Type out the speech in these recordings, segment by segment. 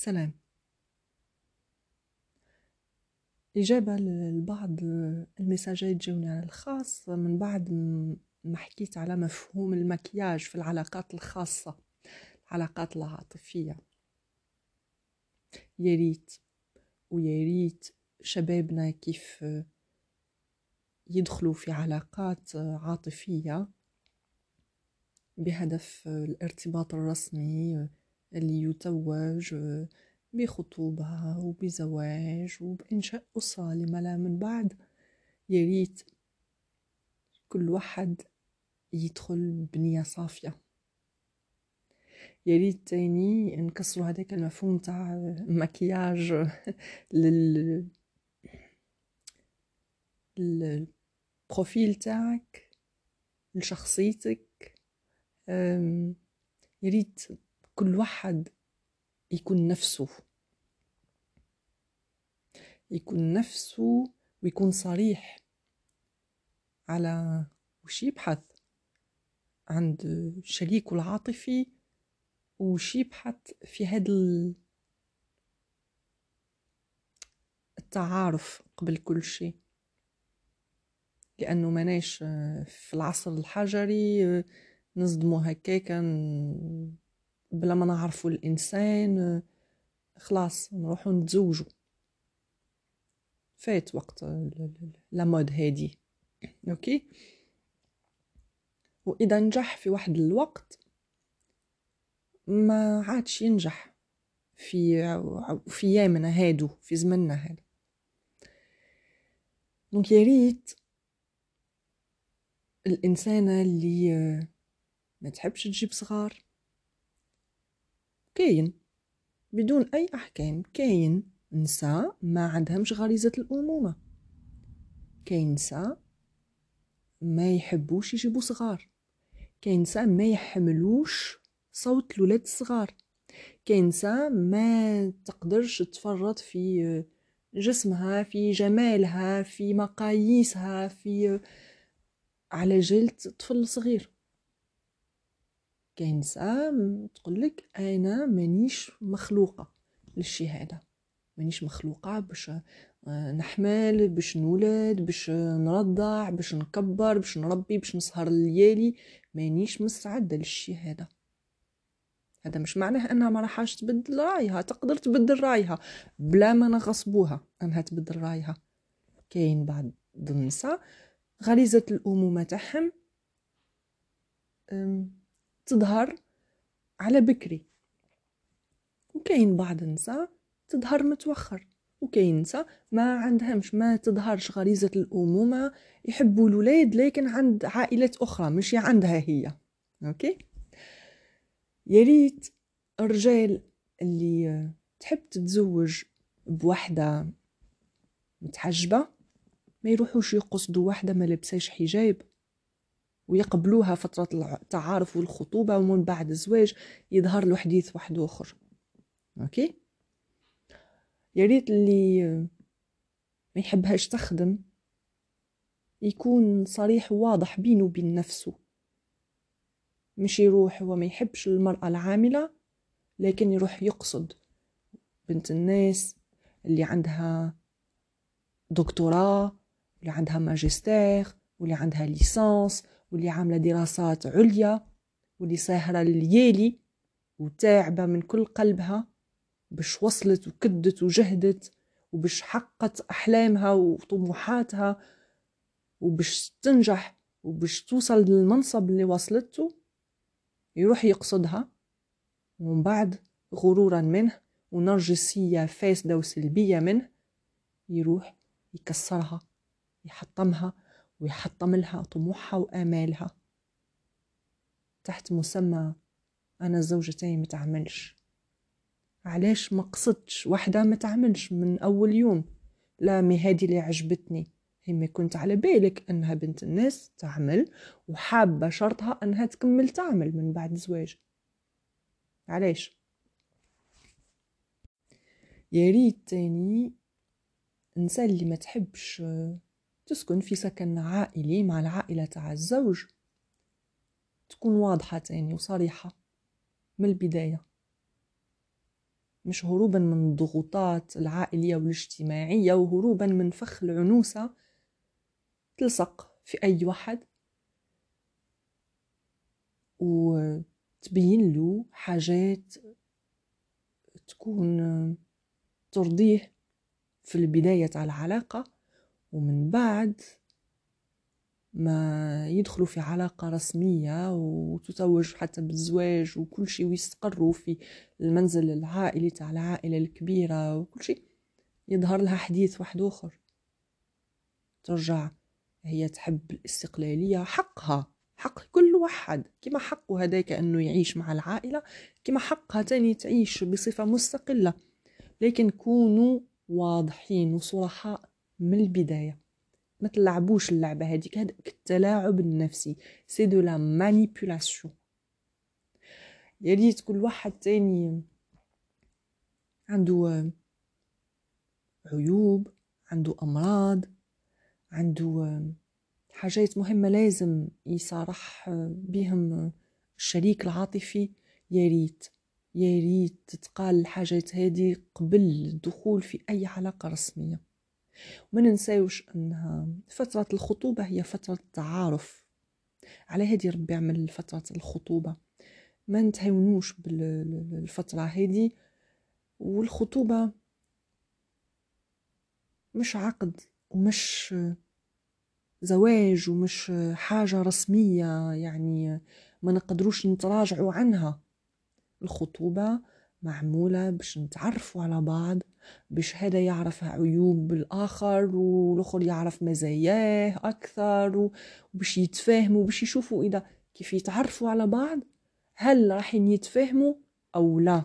سلام. إجابة لبعض المساجات جاوني على الخاص من بعد ما حكيت على مفهوم المكياج في العلاقات الخاصة العلاقات العاطفية. يا ريت ويا ريت شبابنا كيف يدخلوا في علاقات عاطفية بهدف الارتباط الرسمي اللي يتوج بخطوبة وبزواج وبإنشاء أسرة لما لا من بعد. يريت كل واحد يدخل بنية صافية. يريد تاني نكسروا هذاك المفهوم تاع مكياج لل البروفيل تاعك لشخصيتك. يريد كل واحد يكون نفسه. يكون نفسه ويكون صريح على وش يبحث عند شريكه العاطفي وش يبحث في هذا التعارف قبل كل شيء. لأنه مناش في العصر الحجري نصدموا هكاكا بلا ما نعرفوا الإنسان خلاص نروحوا نتزوجوا فات وقت la mode هادي. okay؟ وإذا نجح في واحد الوقت ما عادش ينجح في في ايامنا هادو في زمننا هذا دونك يا ريت الانسانه اللي ما تحبش تجيب صغار كاين. بدون أي أحكام كاين نساء ما عندهمش غريزة الأمومة. كاين نساء ما يحبوش يجيبوا صغار. كاين نساء ما يحملوش صوت الولاد الصغار. كاين نساء ما تقدرش تفرط في جسمها في جمالها في مقاييسها في على جلد طفل صغير. كاين ساعة تقولك أنا مانيش مخلوقة للشي هذا مانيش مخلوقة باش آه، نحمل باش نولد باش نرضع باش نكبر باش نربي باش نسهر الليالي. مانيش مستعدة للشي هذا هذا مش معناه أنها ما راحش تبدل رايها. تقدر تبدل رايها بلا ما نغصبوها. أنها تبدل رايها. كاين بعض النساء غريزة الأمومة تاعهم. تظهر على بكري. وكاين بعض النساء تظهر متوخر وكاين نساء ما عندهمش ما تظهرش غريزة الأمومة يحبوا الولاد لكن عند عائلات أخرى مش عندها هي. okay؟ يا ريت الرجال اللي تحب تتزوج بوحدة متحجبة ما يروحوش يقصدوا واحدة ما لبساش حجاب. ويقبلوها فترة التعارف والخطوبة ومن بعد الزواج يظهر له حديث واحد آخر okay؟ يا ريت اللي ما يحبهاش تخدم يكون صريح وواضح بينه وبين نفسه. مش يروح هو ما يحبش المرأة العاملة لكن يروح يقصد بنت الناس اللي عندها دكتوراه اللي عندها ماجستير واللي عندها ليسانس واللي عاملة دراسات عليا واللي ساهرة الليالي وتاعبة من كل قلبها باش وصلت وكدت وجهدت وباش حقت أحلامها وطموحاتها وباش تنجح وباش توصل للمنصب اللي وصلته يروح يقصدها. ومن بعد غرورا منه ونرجسية فاسدة وسلبية منه يروح يكسرها يحطمها ويحطم لها طموحها وآمالها. تحت مسمى أنا الزوجة تاعي متعملش علاش ما قصدتش وحدة ما تعملش من أول يوم؟ لا مي هادي اللي عجبتني. هي ما كنت على بالك أنها بنت الناس تعمل وحابة شرطها أنها تكمل تعمل من بعد الزواج علاش؟ يا ريت تاني النساء اللي ما تحبش تسكن في سكن عائلي مع العائلة تاع الزوج. تكون واضحة تاني وصريحة من البداية. مش هروبا من الضغوطات العائلية والاجتماعية وهروبا من فخ العنوسة. تلصق في أي واحد. وتبين له حاجات تكون ترضيه في البداية تاع العلاقة. ومن بعد ما يدخلوا في علاقة رسمية وتتوج حتى بالزواج وكل شيء ويستقروا في المنزل العائلي تاع العائلة الكبيرة وكل شيء يظهر لها حديث واحد آخر. ترجع هي تحب الاستقلالية حقها حق كل واحد. كما حقه هذاك أنه يعيش مع العائلة كما حقها تاني تعيش بصفة مستقلة. لكن كونوا واضحين وصرحاء من البداية. ما تلعبوش اللعبة هذيك هذاك التلاعب النفسي. c'est de la manipulation يا ريت كل واحد تاني عنده عيوب عنده أمراض عنده حاجات مهمة لازم يصارح بهم الشريك العاطفي. يا ريت يا ريت تتقال الحاجات هذه قبل الدخول في أي علاقة رسمية. وما ننساوش أنها فترة الخطوبة هي فترة تعارف. على هذه ربي عمل فترة الخطوبة. ما نتهاونوش بالفترة هذه والخطوبة مش عقد ومش زواج ومش حاجة رسمية يعني ما نقدروش نتراجعوا عنها. الخطوبة معمولة باش نتعرفوا على بعض باش هذا يعرف عيوب الآخر والآخر يعرف مزاياه أكثر وباش يتفاهموا باش يشوفوا إذا كيف يتعرفوا على بعض هل راح يتفاهموا أو لا.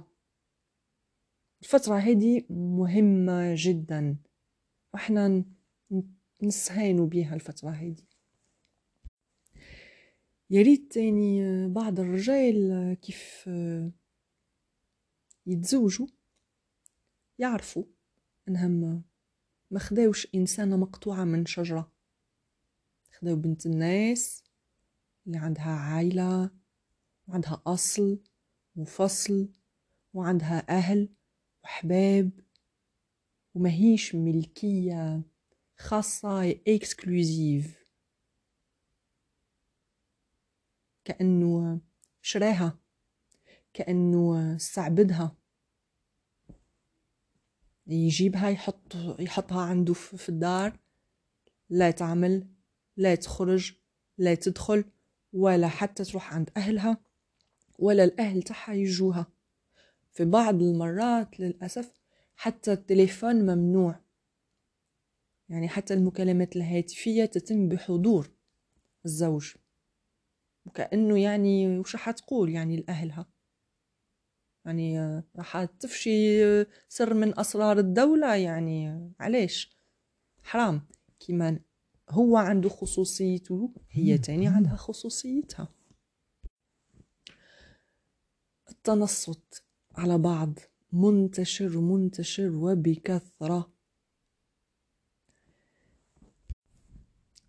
الفترة هذه مهمة جدا وإحنا نستهانوا بها الفترة هذه. يريد تاني بعض الرجال كيف يتزوجوا. يعرفوا إنهم ما خداوش إنسانة مقطوعة من شجرة. خداو بنت الناس اللي عندها عائلة وعندها أصل وفصل وعندها أهل وحباب ومهيش ملكية خاصة إكسكلوزيف. كأنه شراها كأنه استعبدها يجيبها يحط يحطها عنده في الدار. لا تعمل لا تخرج لا تدخل ولا حتى تروح عند أهلها ولا الأهل تاعها يجوها. في بعض المرات للأسف حتى التليفون ممنوع. يعني حتى المكالمات الهاتفية تتم بحضور الزوج. وكأنه يعني وش حتقول يعني لأهلها؟ يعني راح تفشي سر من أسرار الدولة يعني علاش حرام. كيما هو عنده خصوصيته هي تاني عندها خصوصيتها. التنصت على بعض منتشر منتشر وبكثرة.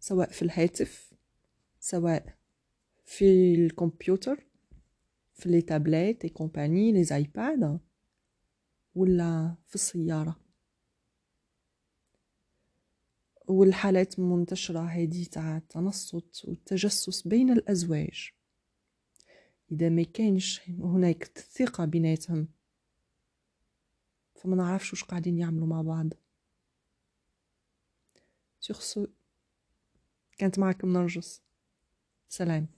سواء في الهاتف سواء في الكمبيوتر في les tablettes et compagnie les iPads ولا في السيارة. والحالات المنتشرة هذه تاع التنصت والتجسس بين الأزواج. إذا ما كانش هناك ثقة بيناتهم فما نعرفش وش قاعدين يعملوا مع بعض. سيغ كانت معكم نرجس. سلام.